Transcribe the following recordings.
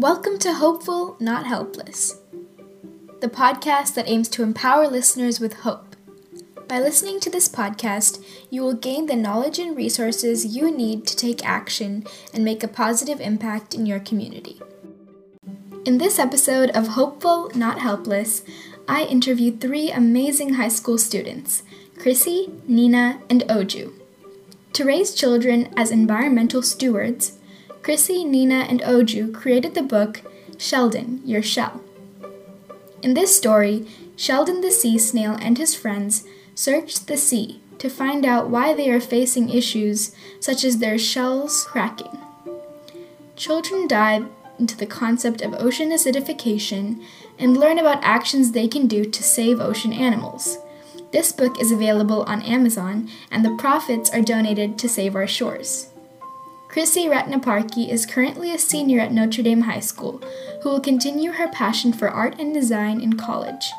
Welcome to Hopeful, Not Helpless, the podcast that aims to empower listeners with hope. By listening to this podcast, you will gain the knowledge and resources you need to take action and make a positive impact in your community. In this episode of Hopeful, Not Helpless, I interviewed three amazing high school students Krissy, Nina, and Oju. To raise children as environmental stewards, Krissy, Nina, and Oju created the book Sheldon, Your Shell. In this story, Sheldon the sea snail and his friends search the sea to find out why they are facing issues such as their shells cracking. Children dive into the concept of ocean acidification and learn about actions they can do to save ocean animals. This book is available on Amazon, and the profits are donated to Save Our Shores. Krissy Ratnaparkhi is currently a senior at Notre Dame High School, who will continue her passion for art and design in college.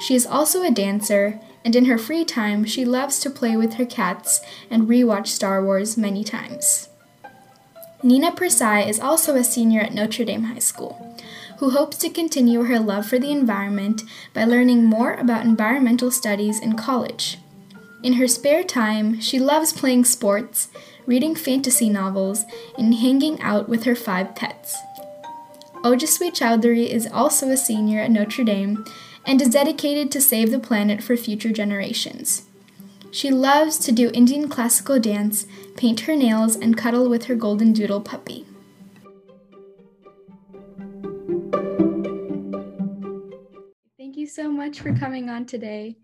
She is also a dancer, and in her free time, she loves to play with her cats and rewatch Star Wars many times. Nina Pursai is also a senior at Notre Dame High School, who hopes to continue her love for the environment by learning more about environmental studies in college. In her spare time, she loves playing sports, reading fantasy novels, and hanging out with her five pets. Ojaswee Chaudhary is also a senior at Notre Dame and is dedicated to save the planet for future generations. She loves to do Indian classical dance, paint her nails, and cuddle with her golden doodle puppy. Thank you so much for coming on today.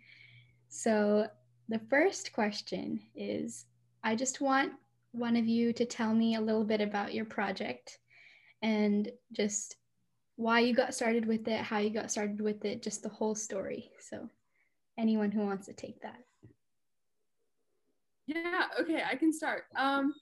So, the first question is I just want one of you to tell me a little bit about your project and just why you got started with it, how you got started with it, just the whole story. So, anyone who wants to take that. Yeah, okay, I can start. Um,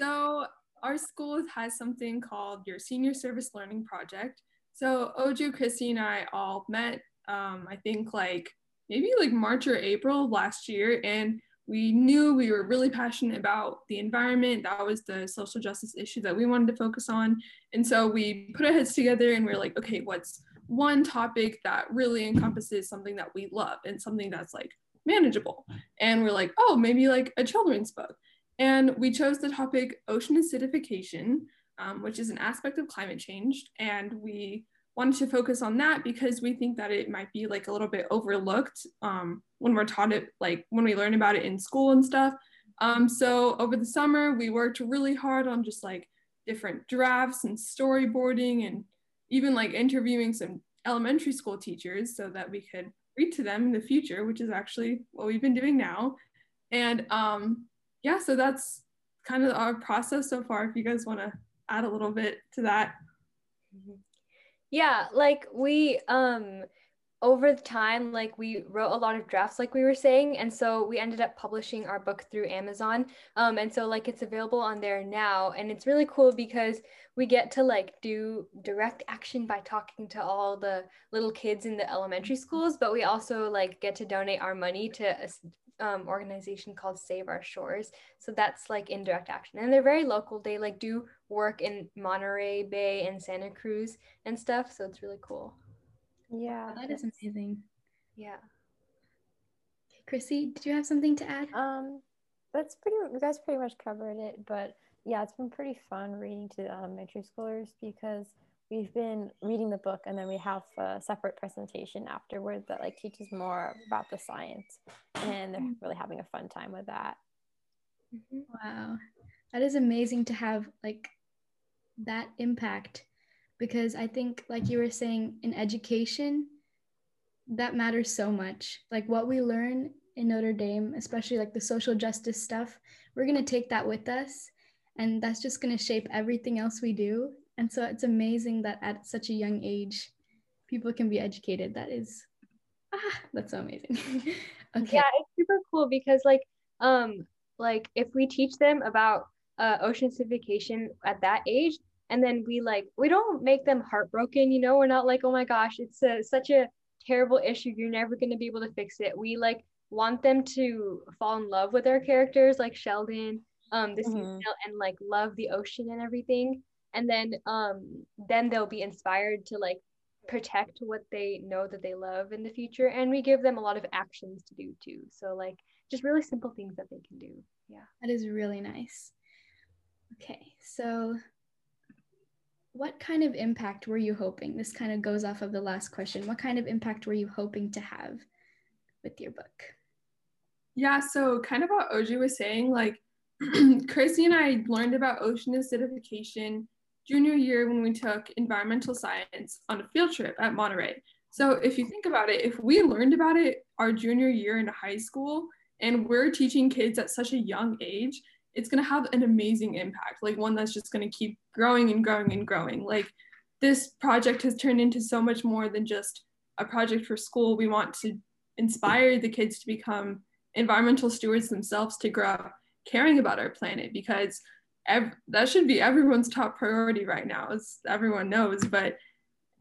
so, our school has something called your Senior Service Learning Project. So, Oju, Krissy, and I all met, um, I think, like maybe like March or April last year, and we knew we were really passionate about the environment. That was the social justice issue that we wanted to focus on. And so we put our heads together and we are like, okay, what's one topic that really encompasses something that we love and something that's like manageable? And we're like, oh, maybe like a children's book. And we chose the topic ocean acidification, um, which is an aspect of climate change. And we wanted to focus on that because we think that it might be like a little bit overlooked um, when we're taught it, like when we learn about it in school and stuff. Um, so over the summer, we worked really hard on just like different drafts and storyboarding and even like interviewing some elementary school teachers so that we could read to them in the future, which is actually what we've been doing now. And um, yeah, so that's kind of our process so far. If you guys want to add a little bit to that. Mm-hmm. Yeah, like we um over the time like we wrote a lot of drafts like we were saying and so we ended up publishing our book through amazon. Um, and so like it's available on there now and it's really cool because we get to like do direct action by talking to all the little kids in the elementary schools but we also like get to donate our money to um, organization called save our shores so that's like indirect action and they're very local they like do work in monterey bay and santa cruz and stuff so it's really cool yeah. Oh, that is amazing. Yeah. Okay, Krissy, did you have something to add? Um, that's pretty, you guys pretty much covered it, but yeah, it's been pretty fun reading to the elementary schoolers because we've been reading the book and then we have a separate presentation afterward that like teaches more about the science and they're really having a fun time with that. Mm-hmm. Wow. That is amazing to have like that impact because I think, like you were saying, in education, that matters so much. Like what we learn in Notre Dame, especially like the social justice stuff, we're going to take that with us. And that's just going to shape everything else we do. And so it's amazing that at such a young age, people can be educated. That is, ah, that's so amazing. okay. Yeah, it's super cool because like, um, like if we teach them about uh, ocean acidification at that age, and then we like we don't make them heartbroken you know we're not like oh my gosh it's a, such a terrible issue you're never going to be able to fix it we like want them to fall in love with our characters like sheldon um this mm-hmm. and like love the ocean and everything and then um then they'll be inspired to like protect what they know that they love in the future. And we give them a lot of actions to do too. So like just really simple things that they can do. Yeah. That is really nice. Okay. So what kind of impact were you hoping? This kind of goes off of the last question. What kind of impact were you hoping to have with your book? Yeah. So kind of what oju was saying like krissy and i learned about ocean acidification junior year when we took environmental science on a field trip at Monterey. So if you think about it, if we learned about it our junior year into high school and we're teaching kids at such a young age, it's going to have an amazing impact, like one that's just going to keep growing and growing and growing. Like this project has turned into so much more than just a project for school. We want to inspire the kids to become environmental stewards themselves to grow up caring about our planet because ev- that should be everyone's top priority right now, as everyone knows. But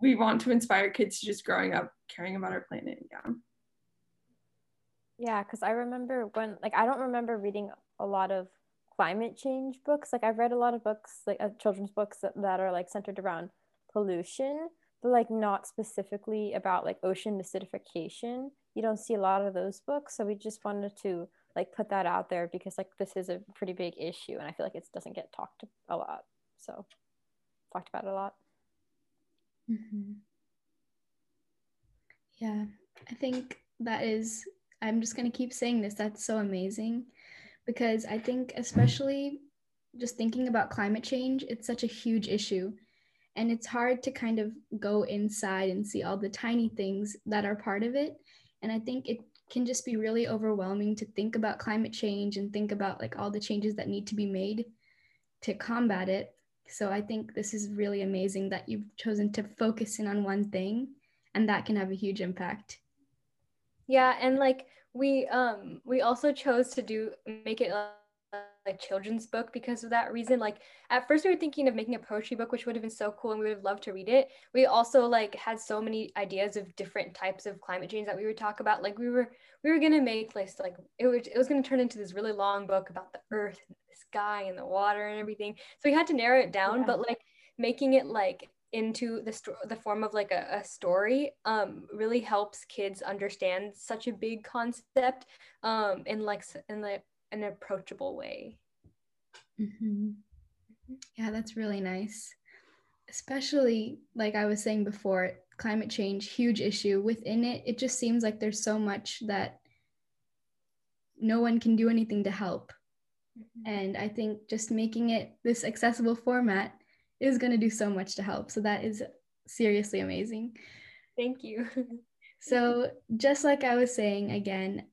we want to inspire kids to just growing up caring about our planet. Yeah. Yeah, because I remember when, like, I don't remember reading a lot of climate change books. Like, I've read a lot of books, like uh, children's books that, that are like centered around pollution, but like not specifically about like ocean acidification. You don't see a lot of those books. So we just wanted to like put that out there because like this is a pretty big issue and I feel like it doesn't get talked a lot. So talked about a lot. Mm-hmm. Yeah, I think that is, I'm just going to keep saying this. That's so amazing because I think, especially just thinking about climate change, it's such a huge issue. And it's hard to kind of go inside and see all the tiny things that are part of it. And I think it can just be really overwhelming to think about climate change and think about like all the changes that need to be made to combat it. So I think this is really amazing that you've chosen to focus in on one thing and that can have a huge impact. Yeah, and like we um we also chose to do make it like children's book because of that reason. Like at first we were thinking of making a poetry book, which would have been so cool and we would have loved to read it. We also like had so many ideas of different types of climate change that we would talk about. Like we were we were gonna make like like it was it was gonna turn into this really long book about the earth and the sky and the water and everything. So we had to narrow it down, yeah. but like making it like into the sto- the form of like a, a story um really helps kids understand such a big concept um in like in like an approachable way. Mm-hmm. Yeah, that's really nice. Especially, like I was saying before, climate change, huge issue. Within it, it just seems like there's so much that no one can do anything to help. Mm-hmm. And I think just making it this accessible format is going to do so much to help. So that is seriously amazing. Thank you. so, just like I was saying again,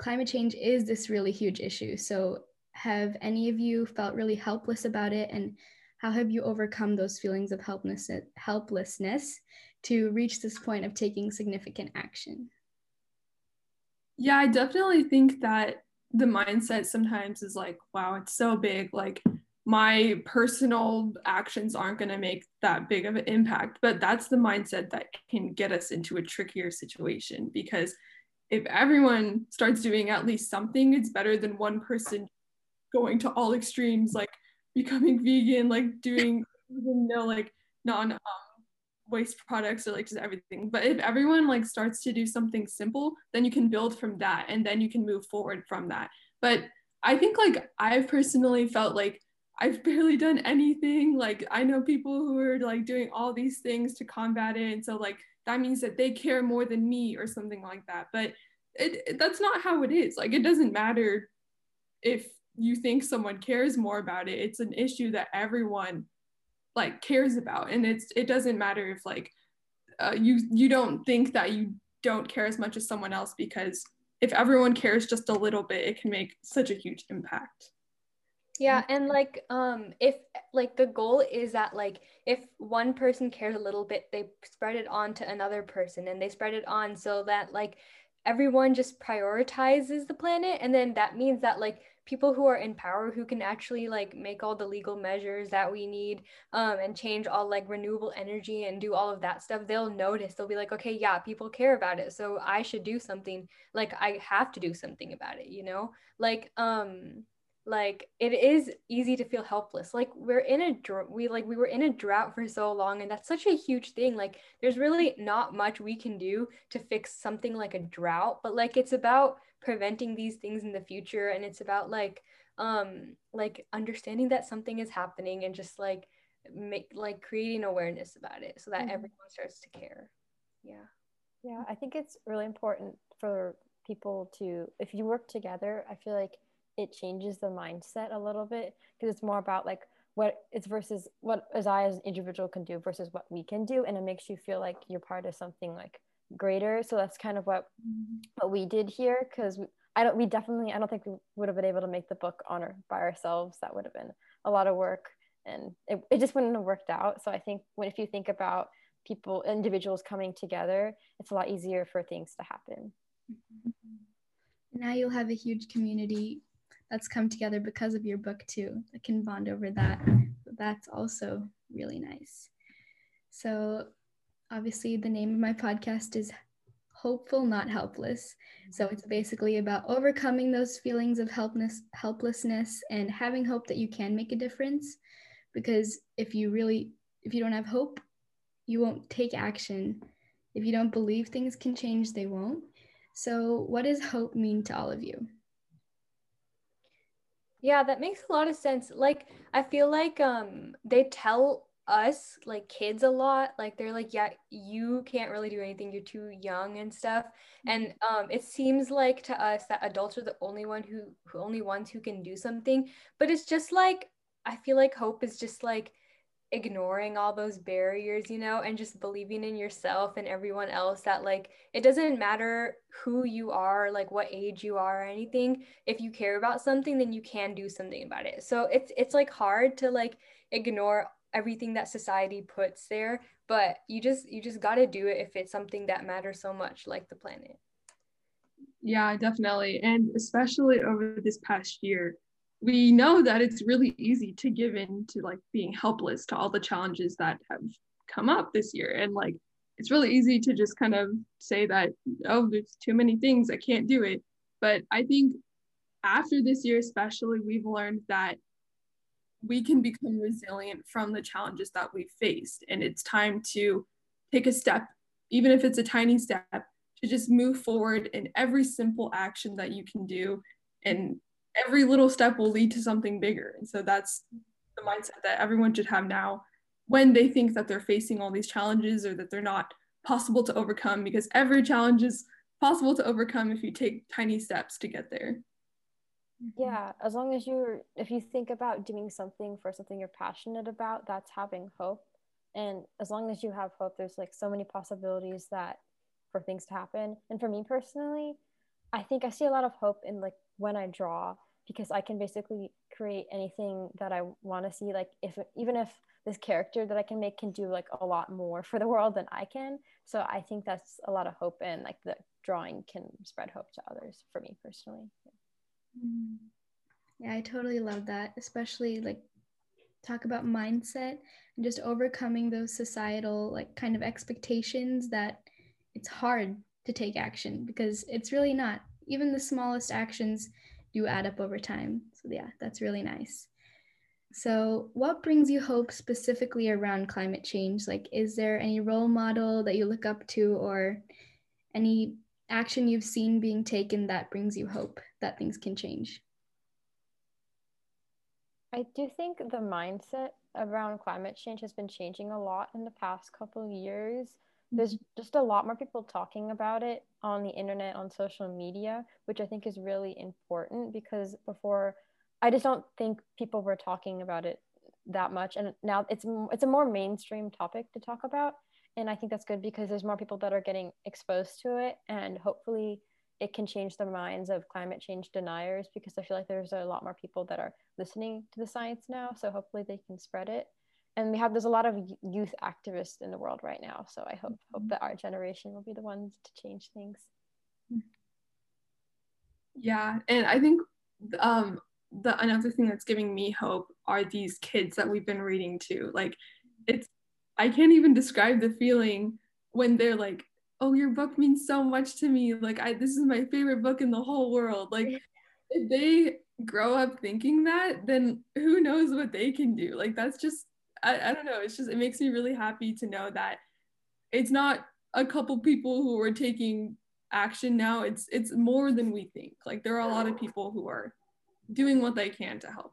climate change is this really huge issue. So, have any of you felt really helpless about it? And how have you overcome those feelings of helplessness, to reach this point of taking significant action? Yeah, I definitely think that the mindset sometimes is like, wow, it's so big. Like, my personal actions aren't going to make that big of an impact. But that's the mindset that can get us into a trickier situation because if everyone starts doing at least something, it's better than one person going to all extremes, like becoming vegan, like doing you know like non um, waste products or like just everything. But if everyone like starts to do something simple, then you can build from that, and then you can move forward from that. But I think like I've personally felt like I've barely done anything. Like I know people who are like doing all these things to combat it, and so like that means that they care more than me or something like that. But it, it, that's not how it is. Like it doesn't matter if you think someone cares more about it. It's an issue that everyone like cares about, and it's it doesn't matter if like uh, you you don't think that you don't care as much as someone else because if everyone cares just a little bit, it can make such a huge impact yeah and like um if like the goal is that like if one person cares a little bit they spread it on to another person and they spread it on so that like everyone just prioritizes the planet and then that means that like people who are in power who can actually like make all the legal measures that we need um, and change all like renewable energy and do all of that stuff they'll notice. They'll be like okay yeah people care about it so i should do something. Like i have to do something about it you know? Like um like it is easy to feel helpless. Like we're in a dr- we like we were in a drought for so long and that's such a huge thing. Like there's really not much we can do to fix something like a drought but like it's about preventing these things in the future and it's about like um like understanding that something is happening and just like make like creating awareness about it so that mm-hmm. everyone starts to care. Yeah. Yeah i think it's really important for people to if you work together i feel like it changes the mindset a little bit because it's more about like what it's versus what as I as an individual can do versus what we can do, and it makes you feel like you're part of something like greater. So that's kind of what mm-hmm. what we did here because I don't we definitely I don't think we would have been able to make the book on our, by ourselves. That would have been a lot of work and it, it just wouldn't have worked out. So I think when if you think about people individuals coming together, it's a lot easier for things to happen. Now you'll have a huge community that's come together because of your book too that can bond over that. That's also really nice. So obviously the name of my podcast is hopeful not helpless. So it's basically about overcoming those feelings of helpless helplessness and having hope that you can make a difference. Because if you really if you don't have hope you won't take action. If you don't believe things can change they won't. So what does hope mean to all of you yeah, that makes a lot of sense. Like I feel like um they tell us like kids a lot like they're like yeah you can't really do anything you're too young and stuff and mm-hmm. um it seems like to us that adults are the only one who, who only ones who can do something but it's just like i feel like hope is just like ignoring all those barriers, you know, and just believing in yourself and everyone else that like it doesn't matter who you are, like what age you are or anything. If you care about something, then you can do something about it. So it's it's like hard to like ignore everything that society puts there, but you just you just got to do it if it's something that matters so much like the planet. Yeah, definitely. And especially over this past year, we know that it's really easy to give in to like being helpless to all the challenges that have come up this year. And like it's really easy to just kind of say that oh there's too many things i can't do it. But i think after this year especially we've learned that we can become resilient from the challenges that we've faced. And it's time to take a step even if it's a tiny step to just move forward in every simple action that you can do and every little step will lead to something bigger. And so that's the mindset that everyone should have now when they think that they're facing all these challenges or that they're not possible to overcome because every challenge is possible to overcome if you take tiny steps to get there. Yeah, as long as you're, if you think about doing something for something you're passionate about, that's having hope. And as long as you have hope, there's like so many possibilities that for things to happen. And for me personally, I think I see a lot of hope in like when I draw because I can basically create anything that I want to see. Like if even if this character that I can make can do like a lot more for the world than I can. So I think that's a lot of hope and like the drawing can spread hope to others for me personally. Yeah, mm. yeah I totally love that, especially like talk about mindset and just overcoming those societal like kind of expectations that it's hard to take action because it's really not even the smallest actions do add up over time. So, yeah, that's really nice. So, what brings you hope specifically around climate change? Like, is there any role model that you look up to or any action you've seen being taken that brings you hope that things can change? I do think the mindset around climate change has been changing a lot in the past couple years there's just a lot more people talking about it on the internet on social media which i think is really important because before i just don't think people were talking about it that much. And now it's it's a more mainstream topic to talk about. And i think that's good because there's more people that are getting exposed to it. And hopefully it can change the minds of climate change deniers because i feel like there's a lot more people that are listening to the science now. So hopefully they can spread it and we have there's a lot of youth activists in the world right now so i hope hope that our generation will be the ones to change things. Yeah and i think um the another thing that's giving me hope are these kids that we've been reading to like it's i can't even describe the feeling when they're like oh your book means so much to me like i this is my favorite book in the whole world like if they grow up thinking that, then who knows what they can do? Like that's just I, I don't know. It's just it makes me really happy to know that it's not a couple people who are taking action now. It's it's more than we think. Like there are a lot of people who are doing what they can to help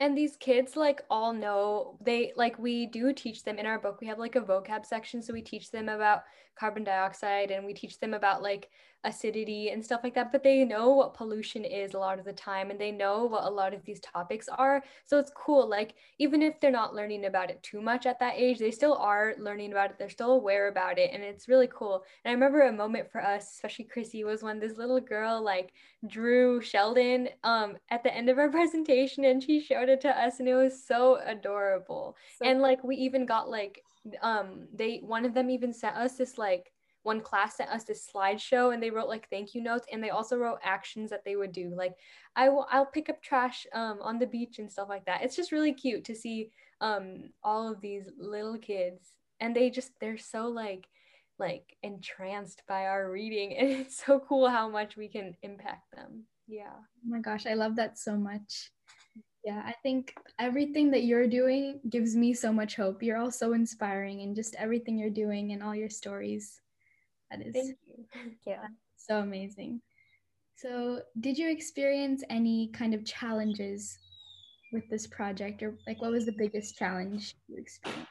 and these kids like all know they like we do teach them in our book we have like a vocab section so we teach them about carbon dioxide and we teach them about like acidity and stuff like that but they know what pollution is a lot of the time and they know what a lot of these topics are. So it's cool like even if they're not learning about it too much at that age they still are learning about it they're still aware about it and it's really cool. And i remember a moment for us especially krissy was when this little girl like drew sheldon um at the end of our presentation and she showed it to us and it was so adorable. So and like we even got like um they one of them even sent us this like one class sent us this slideshow and they wrote like thank you notes and they also wrote actions that they would do like I will I'll pick up trash um, on the beach and stuff like that. It's just really cute to see um, all of these little kids and they just they're so like like entranced by our reading and it's so cool how much we can impact them. Yeah. Oh my gosh, I love that so much. Yeah, I think everything that you're doing gives me so much hope. You're all so inspiring and just everything you're doing and all your stories. That is Thank you. Yeah. So amazing. So, did you experience any kind of challenges with this project or like what was the biggest challenge you experienced?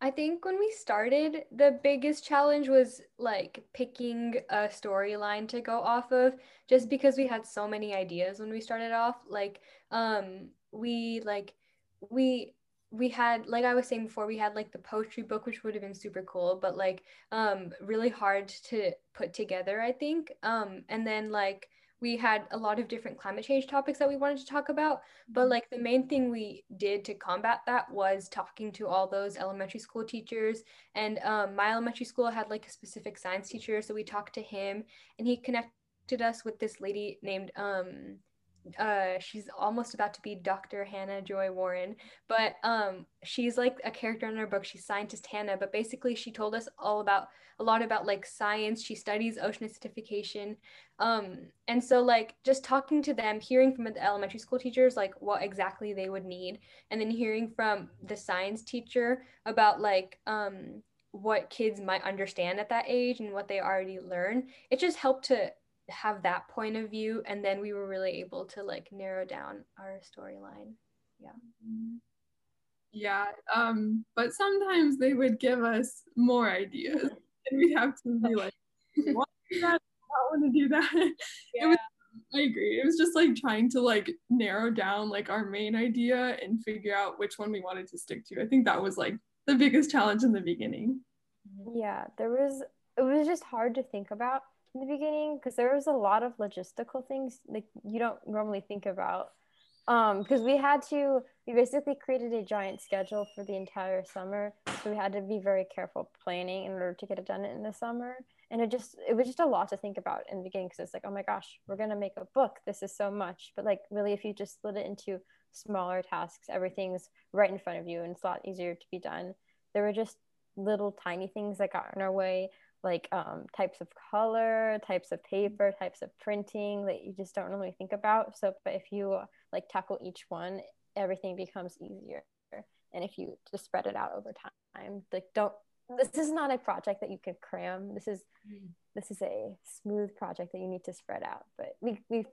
I think when we started, the biggest challenge was like picking a storyline to go off of just because we had so many ideas when we started off. Like, um, we like we we had like i was saying before we had like the poetry book which would have been super cool but like um really hard to put together i think um and then like we had a lot of different climate change topics that we wanted to talk about but mm-hmm. like the main thing we did to combat that was talking to all those elementary school teachers and um, my elementary school had like a specific science teacher so we talked to him and he connected us with this lady named um, uh she's almost about to be Dr. Hannah Joy Warren, but um she's like a character in her book. She's scientist Hannah, but basically she told us all about a lot about like science. She studies ocean acidification. Um and so like just talking to them, hearing from the elementary school teachers like what exactly they would need and then hearing from the science teacher about like um what kids might understand at that age and what they already learn. It just helped to have that point of view and then we were really able to like narrow down our storyline. Yeah. Yeah um but sometimes they would give us more ideas and we'd have to be like want to do that I want to do that? Yeah. Was, I agree. It was just like trying to like narrow down like our main idea and figure out which one we wanted to stick to. I think that was like the biggest challenge in the beginning. Yeah there was it was just hard to think about in the beginning because there was a lot of logistical things like you don't normally think about. Um because we had to we basically created a giant schedule for the entire summer. So we had to be very careful planning in order to get it done in the summer. And it just it was just a lot to think about in the beginning because it's like oh my gosh we're gonna make a book. This is so much. But like really if you just split it into smaller tasks everything's right in front of you and it's a lot easier to be done. There were just little tiny things that got in our way like um, types of color, types of paper, types of printing that you just don't normally think about. So, but if you like tackle each one, everything becomes easier. And if you just spread it out over time, like don't. This is not a project that you can cram. This is mm. this is a smooth project that you need to spread out. But we we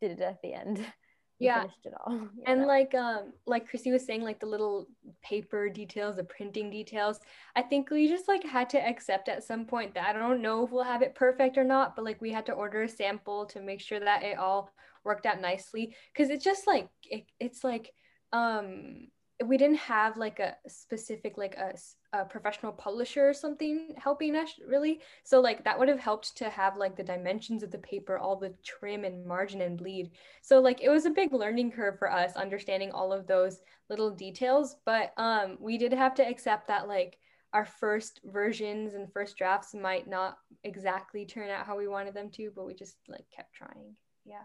did it at the end. yeah. finished it all. And like um like krissy was saying like the little paper details the printing details i think we just like had to accept at some point that i don't know if we'll have it perfect or not but like we had to order a sample to make sure that it all worked out nicely. Because it's just like it, it's like um we didn't have like a specific like a, a professional publisher or something helping us really. So like that would have helped to have like the dimensions of the paper all the trim and margin and bleed. So like it was a big learning curve for us understanding all of those little details. But um we did have to accept that like our first versions and first drafts might not exactly turn out how we wanted them to but we just like kept trying. Yeah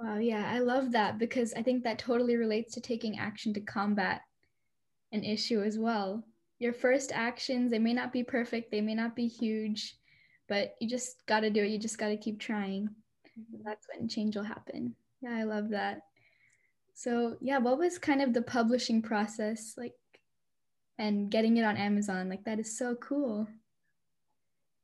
Wow, yeah, I love that because I think that totally relates to taking action to combat an issue as well. Your first actions, they may not be perfect, they may not be huge, but you just got to do it. You just got to keep trying. Mm-hmm. That's when change will happen. Yeah, I love that. So, yeah, what was kind of the publishing process like and getting it on Amazon? Like, that is so cool.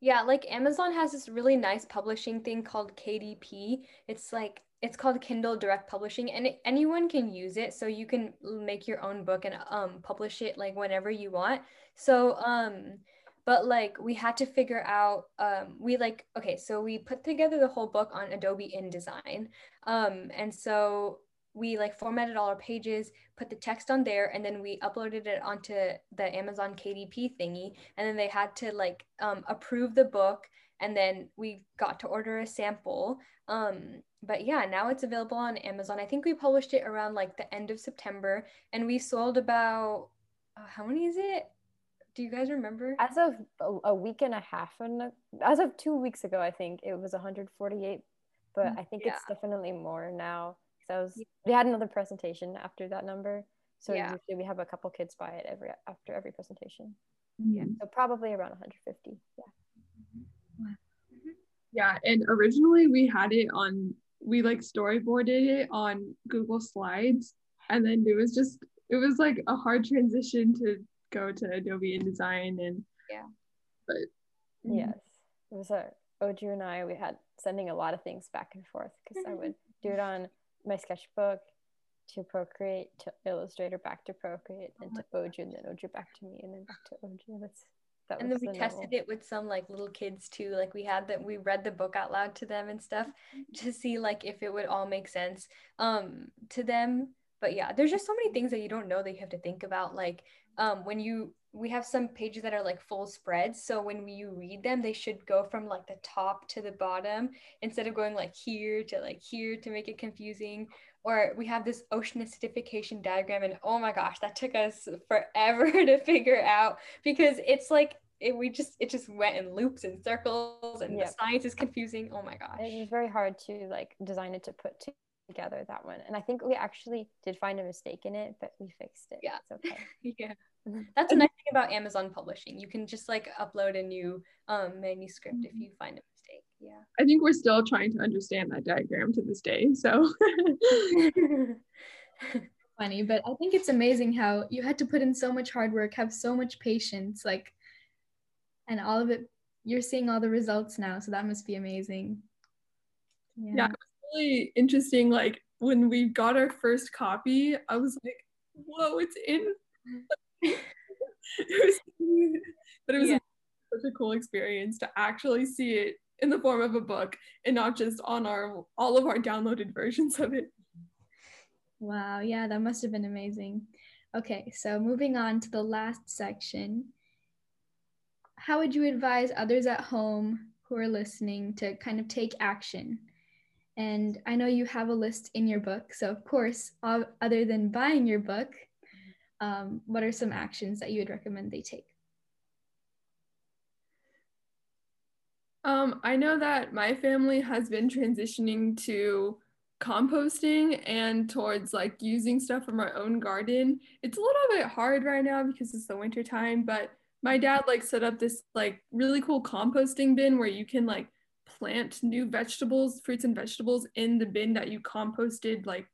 Yeah, like Amazon has this really nice publishing thing called KDP. It's like it's called Kindle Direct Publishing, and it, anyone can use it. So you can make your own book and um publish it like whenever you want. So um, but like we had to figure out um we like okay, so we put together the whole book on Adobe InDesign, um, and so we like formatted all our pages, put the text on there, and then we uploaded it onto the Amazon KDP thingy. And then they had to like um, approve the book, and then we got to order a sample. Um, but yeah, now it's available on Amazon. I think we published it around like the end of September, and we sold about uh, how many is it? Do you guys remember? As of a, week and a half, and as of two weeks ago, I think it was 148. But I think Yeah. it's definitely more now. So was, we had another presentation after that number. So Yeah. usually we have a couple kids buy it every after every presentation. Yeah. So probably around 150. Yeah. Mm-hmm. Yeah, and originally we had it on we like storyboarded it on Google Slides and then it was just it was like a hard transition to go to Adobe InDesign and yeah. But mm-hmm. Yes. It was a Oju and I, we had sending a lot of things back and forth because I would mm-hmm. do it on my sketchbook to Procreate to Illustrator back to Procreate and to oh Oju and then Oju back to me and then back to Oju. That's that and then we the tested normal. it with some like little kids too like we had that we read the book out loud to them and stuff to see like if it would all make sense um to them. But yeah there's just so many things that you don't know that you have to think about like um when you we have some pages that are like full spreads so when you read them they should go from like the top to the bottom instead of going like here to like here to make it confusing or we have this ocean acidification diagram and oh my gosh that took us forever to figure out because it's like it, we just it just went in loops and circles and Yeah. the science is confusing oh my gosh It was very hard to like design it to put together that one. And I think we actually did find a mistake in it, but we fixed it. Yeah. It's okay. yeah that's a nice thing about amazon publishing you can just like upload a new um manuscript if you find a mistake yeah I think we're still trying to understand that diagram to this day. So Funny, but I think it's amazing how you had to put in so much hard work, have so much patience, like, and all of it. You're seeing all the results now, so that must be amazing. Yeah. It was really interesting. Like when we got our first copy, I was like, whoa, it's in it was, but it was Yeah. such a cool experience to actually see it in the form of a book and not just on our all of our downloaded versions of it. Wow, yeah, that must have been amazing. Okay, so moving on to the last section. How would you advise others at home who are listening to kind of take action? And I know you have a list in your book. So, of course, other than buying your book, um, what are some actions that you would recommend they take? Um, I know that my family has been transitioning to composting and towards like using stuff from our own garden. It's a little bit hard right now because it's the winter time, but my dad like set up this like really cool composting bin where you can like plant new vegetables, fruits and vegetables in the bin that you composted like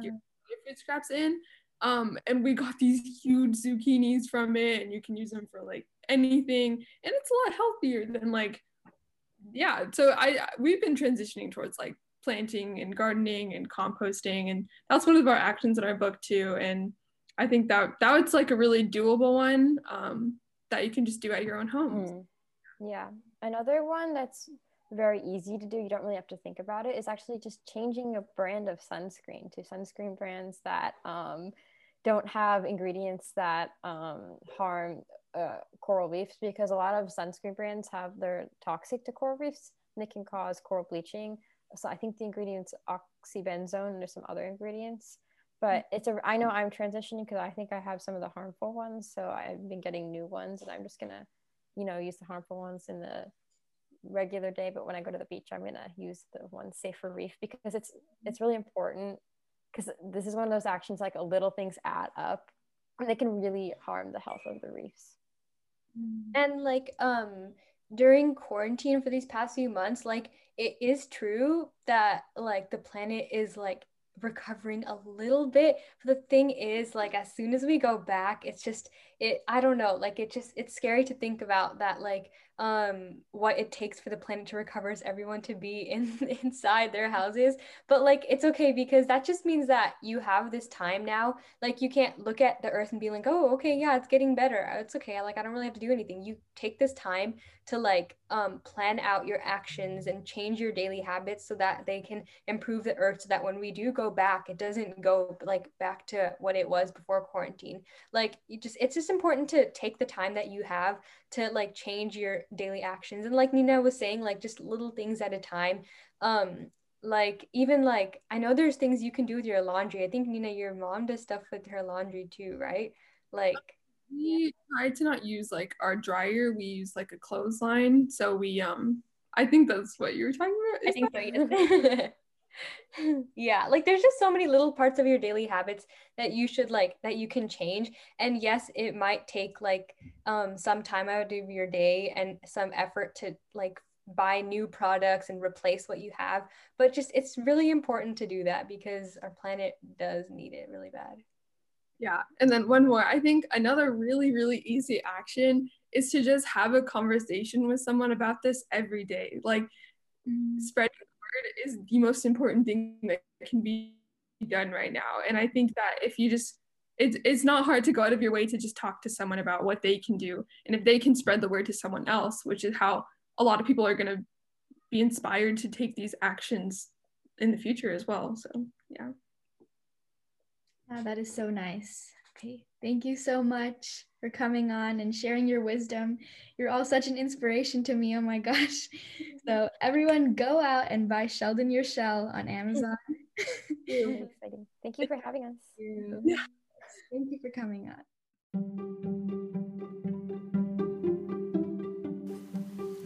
your food scraps in. Um, and we got these huge zucchinis from it, and you can use them for like anything, and it's a lot healthier than like, yeah. So I we've been transitioning towards like planting and gardening and composting, and that's one of our actions in our book too. And I think that that was like a really doable one um, that you can just do at your own home. Mm. Yeah. Another one that's very easy to do, you don't really have to think about it, is actually just changing your brand of sunscreen to sunscreen brands that um, don't have ingredients that um, harm uh, coral reefs because a lot of sunscreen brands have they're toxic to coral reefs and they can cause coral bleaching. So I think the ingredients oxybenzone and there's some other ingredients. But it's a I know I'm transitioning because I think I have some of the harmful ones. So I've been getting new ones and I'm just gonna you know, use the harmful ones in the regular day. But when I go to the beach, I'm gonna use the one safe for reef because it's it's really important because this is one of those actions like a little things add up and they can really harm the health of the reefs. and like um during quarantine for these past few months, like it is true that like the planet is like recovering a little bit. But the thing is, like, as soon as we go back, it's just, it, I don't know, like, it just, it's scary to think about that, like, um what it takes for the planet to recover is everyone to be in inside their houses. But like it's okay because that just means that you have this time now. Like you can't look at the earth and be like oh okay yeah it's getting better. It's okay like i don't really have to do anything. You take this time to like um, plan out your actions and change your daily habits so that they can improve the earth so that when we do go back it doesn't go like back to what it was before quarantine. Like you just it's just important to take the time that you have to like change your daily actions and like nina was saying like just little things at a time um like even like i know there's things you can do with your laundry i think nina your mom does stuff with her laundry too right like we try to not use like our dryer. We use like a clothesline. So we um I think that's what you were talking about. I think so. Yes. yeah, like there's just so many little parts of your daily habits that you should like that you can change. And yes, it might take like um some time out of your day and some effort to like buy new products and replace what you have, but just it's really important to do that because our planet does need it really bad. Yeah. And then one more. I think another really, really easy action is to just have a conversation with someone about this every day. Like mm. Is the most important thing that can be done right now. And I think that if you just it's it's not hard to go out of your way to just talk to someone about what they can do. And if they can spread the word to someone else, which is how a lot of people are gonna be inspired to take these actions in the future as well. So yeah. Yeah, that is so nice. Okay, thank you so much for coming on and sharing your wisdom. You're all such an inspiration to me. Oh my gosh. So, everyone go out and buy Sheldon Your Shell on Amazon. exciting. Thank you for having us. Thank you, Thank you for coming on.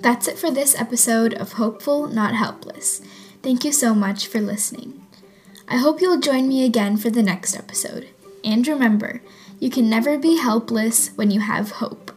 That's it for this episode of Hopeful, Not Helpless. Thank you so much for listening. I hope you'll join me again for the next episode. And remember, you can never be helpless when you have hope.